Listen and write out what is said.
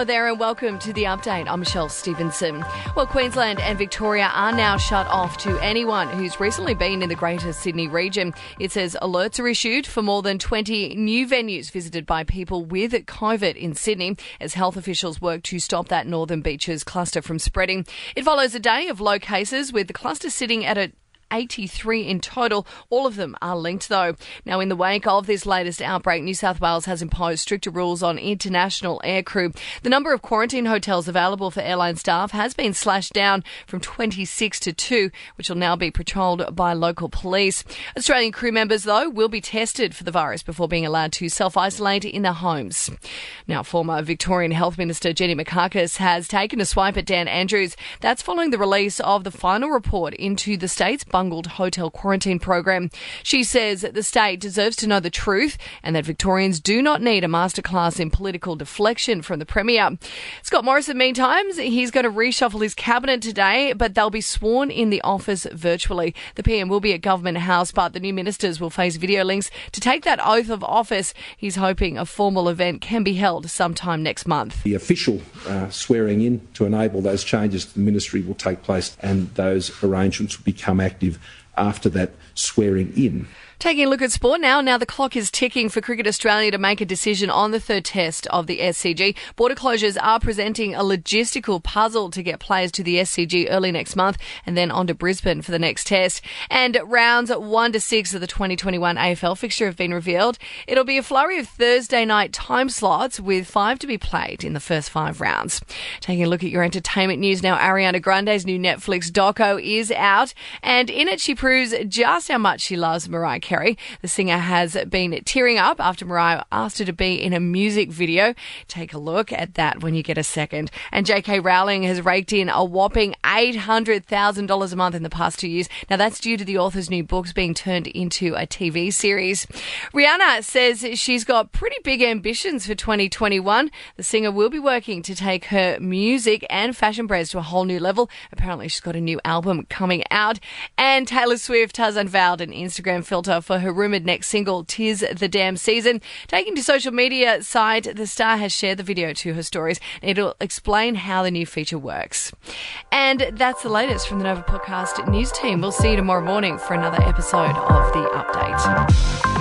Hello there and welcome to the update. I'm Michelle Stevenson. Well, Queensland and Victoria are now shut off to anyone who's recently been in the Greater Sydney region. It says alerts are issued for more than 20 new venues visited by people with COVID in Sydney as health officials work to stop that Northern Beaches cluster from spreading. It follows a day of low cases with the cluster sitting at a 83 in total. All of them are linked, though. Now, in the wake of this latest outbreak, New South Wales has imposed stricter rules on international aircrew. The number of quarantine hotels available for airline staff has been slashed down from 26 to 2, which will now be patrolled by local police. Australian crew members, though, will be tested for the virus before being allowed to self isolate in their homes. Now, former Victorian Health Minister Jenny Mikakos has taken a swipe at Dan Andrews. That's following the release of the final report into the state's bungled hotel quarantine program. She says that the state deserves to know the truth and that Victorians do not need a masterclass in political deflection from the Premier. Scott Morrison, meantime, he's going to reshuffle his cabinet today, but they'll be sworn in the office virtually. The PM will be at Government House, but the new ministers will face video links to take that oath of office. He's hoping a formal event can be held sometime next month. The official uh, swearing in to enable those changes to the ministry will take place and those arrangements will become active believe after that swearing in. Taking a look at sport now. Now the clock is ticking for Cricket Australia to make a decision on the third test of the SCG. Border closures are presenting a logistical puzzle to get players to the SCG early next month and then on to Brisbane for the next test. And rounds one to six of the 2021 AFL fixture have been revealed. It'll be a flurry of Thursday night time slots with five to be played in the first five rounds. Taking a look at your entertainment news now, Ariana Grande's new Netflix doco is out and in it she proves just how much she loves Mariah Carey. The singer has been tearing up after Mariah asked her to be in a music video. Take a look at that when you get a second. And J.K. Rowling has raked in a whopping $800,000 a month in the past two years. Now, that's due to the author's new books being turned into a TV series. Rihanna says she's got pretty big ambitions for 2021. The singer will be working to take her music and fashion brands to a whole new level. Apparently, she's got a new album coming out. And Taylor Swift has unveiled an Instagram filter for her rumoured next single, Tis the Damn Season. Taking to social media site, the star has shared the video to her stories. It'll explain how the new feature works. And that's the latest from the Nova Podcast news team. We'll see you tomorrow morning for another episode of The Update.